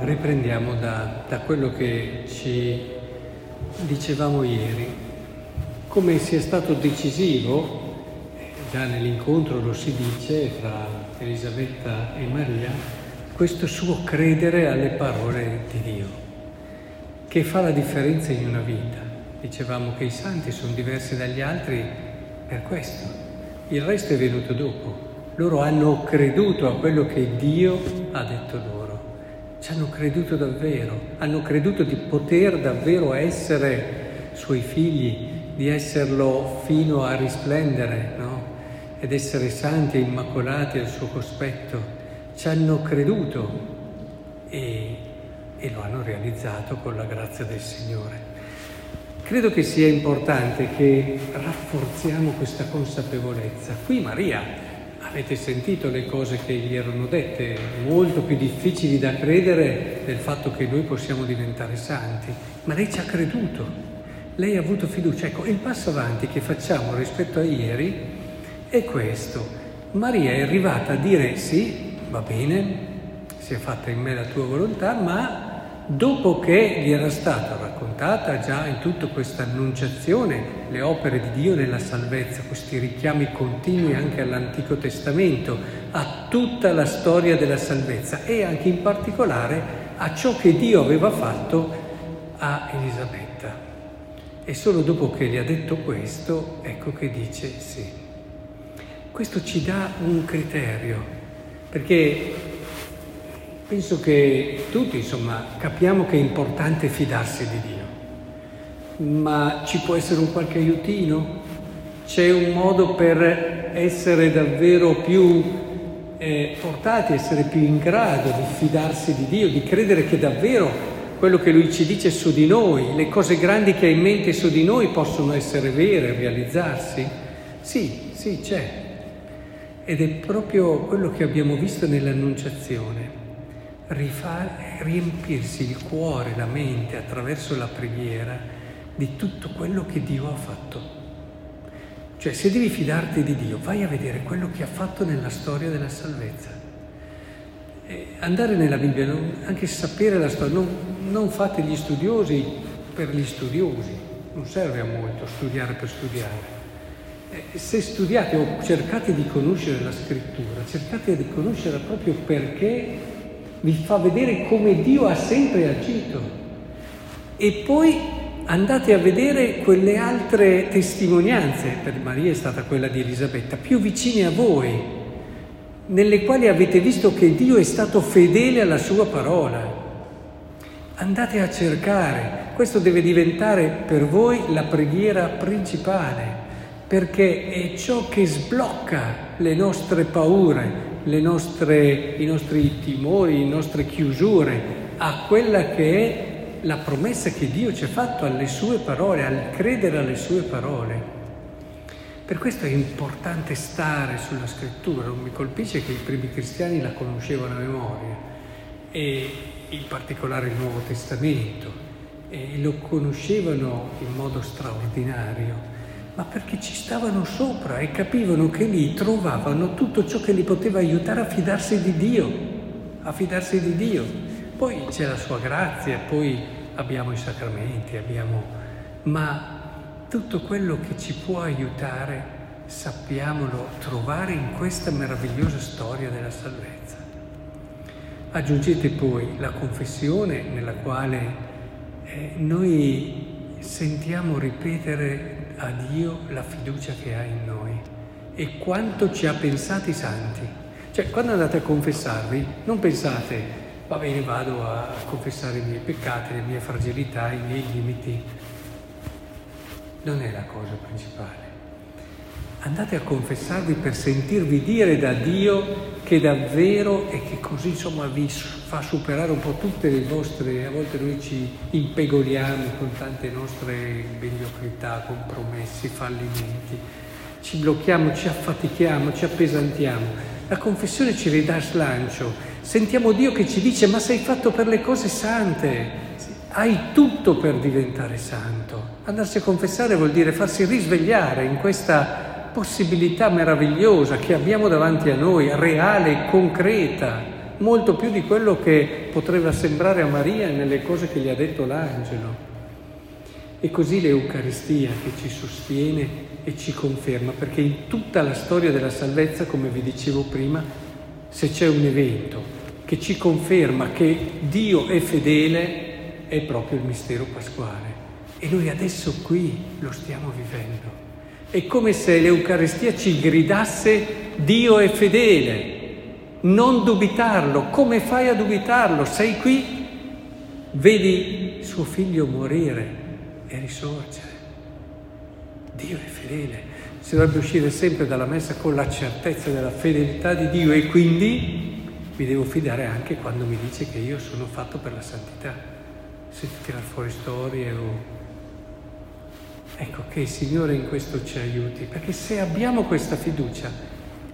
riprendiamo da, da quello che ci dicevamo ieri, come sia stato decisivo, già nell'incontro lo si dice fra Elisabetta e Maria, questo suo credere alle parole di Dio, che fa la differenza in una vita. Dicevamo che i santi sono diversi dagli altri per questo, il resto è venuto dopo. Loro hanno creduto a quello che Dio ha detto loro ci hanno creduto davvero, hanno creduto di poter davvero essere suoi figli, di esserlo fino a risplendere, no? Ed essere santi e immacolati al suo cospetto. Ci hanno creduto e, e lo hanno realizzato con la grazia del Signore. Credo che sia importante che rafforziamo questa consapevolezza. Qui Maria Avete sentito le cose che gli erano dette, molto più difficili da credere del fatto che noi possiamo diventare santi, ma lei ci ha creduto, lei ha avuto fiducia. Ecco, il passo avanti che facciamo rispetto a ieri è questo. Maria è arrivata a dire sì, va bene, sia fatta in me la tua volontà, ma dopo che gli era stata raccontata già in tutta questa annunciazione le opere di Dio nella salvezza, questi richiami continui anche all'Antico Testamento, a tutta la storia della salvezza e anche in particolare a ciò che Dio aveva fatto a Elisabetta. E solo dopo che gli ha detto questo, ecco che dice sì. Questo ci dà un criterio, perché Penso che tutti, insomma, capiamo che è importante fidarsi di Dio, ma ci può essere un qualche aiutino? C'è un modo per essere davvero più eh, portati, essere più in grado di fidarsi di Dio, di credere che davvero quello che Lui ci dice su di noi, le cose grandi che ha in mente su di noi possono essere vere, realizzarsi? Sì, sì, c'è. Ed è proprio quello che abbiamo visto nell'Annunciazione rifare, riempirsi il cuore, la mente attraverso la preghiera di tutto quello che Dio ha fatto. Cioè se devi fidarti di Dio, vai a vedere quello che ha fatto nella storia della salvezza. E andare nella Bibbia, non, anche sapere la storia, non, non fate gli studiosi per gli studiosi, non serve a molto studiare per studiare. Se studiate o cercate di conoscere la scrittura, cercate di conoscere proprio perché vi fa vedere come Dio ha sempre agito. E poi andate a vedere quelle altre testimonianze, per Maria è stata quella di Elisabetta, più vicine a voi, nelle quali avete visto che Dio è stato fedele alla sua parola. Andate a cercare, questo deve diventare per voi la preghiera principale, perché è ciò che sblocca le nostre paure, nostre, i nostri timori, le nostre chiusure a quella che è la promessa che Dio ci ha fatto alle sue parole, al credere alle sue parole. Per questo è importante stare sulla scrittura, non mi colpisce che i primi cristiani la conoscevano a memoria, e in particolare il Nuovo Testamento, e lo conoscevano in modo straordinario ma perché ci stavano sopra e capivano che lì trovavano tutto ciò che li poteva aiutare a fidarsi di Dio, a fidarsi di Dio. Poi c'è la sua grazia, poi abbiamo i sacramenti, abbiamo... ma tutto quello che ci può aiutare sappiamolo trovare in questa meravigliosa storia della salvezza. Aggiungete poi la confessione nella quale eh, noi sentiamo ripetere a Dio la fiducia che ha in noi e quanto ci ha pensati santi. Cioè, quando andate a confessarvi, non pensate, va bene, vado a confessare i miei peccati, le mie fragilità, i miei limiti. Non è la cosa principale. Andate a confessarvi per sentirvi dire da Dio che davvero e che così insomma vi fa superare un po' tutte le vostre, a volte noi ci impegoliamo con tante nostre mediocrità, compromessi, fallimenti, ci blocchiamo, ci affatichiamo, ci appesantiamo. La confessione ci ridà slancio, sentiamo Dio che ci dice ma sei fatto per le cose sante, hai tutto per diventare santo. Andarsi a confessare vuol dire farsi risvegliare in questa possibilità meravigliosa che abbiamo davanti a noi, reale, concreta molto più di quello che potrebbe sembrare a Maria nelle cose che gli ha detto l'angelo. E così l'Eucaristia che ci sostiene e ci conferma, perché in tutta la storia della salvezza, come vi dicevo prima, se c'è un evento che ci conferma che Dio è fedele, è proprio il mistero pasquale. E noi adesso qui lo stiamo vivendo. È come se l'Eucaristia ci gridasse Dio è fedele, non dubitarlo. Come fai a dubitarlo? Sei qui, vedi suo figlio morire e risorgere. Dio è fedele. Si dovrebbe uscire sempre dalla messa con la certezza della fedeltà di Dio e quindi mi devo fidare anche quando mi dice che io sono fatto per la santità. Se tirar fuori storie o... Ecco che il Signore in questo ci aiuti, perché se abbiamo questa fiducia,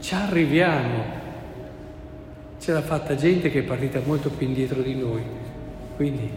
ci arriviamo. Ce l'ha fatta gente che è partita molto più indietro di noi. Quindi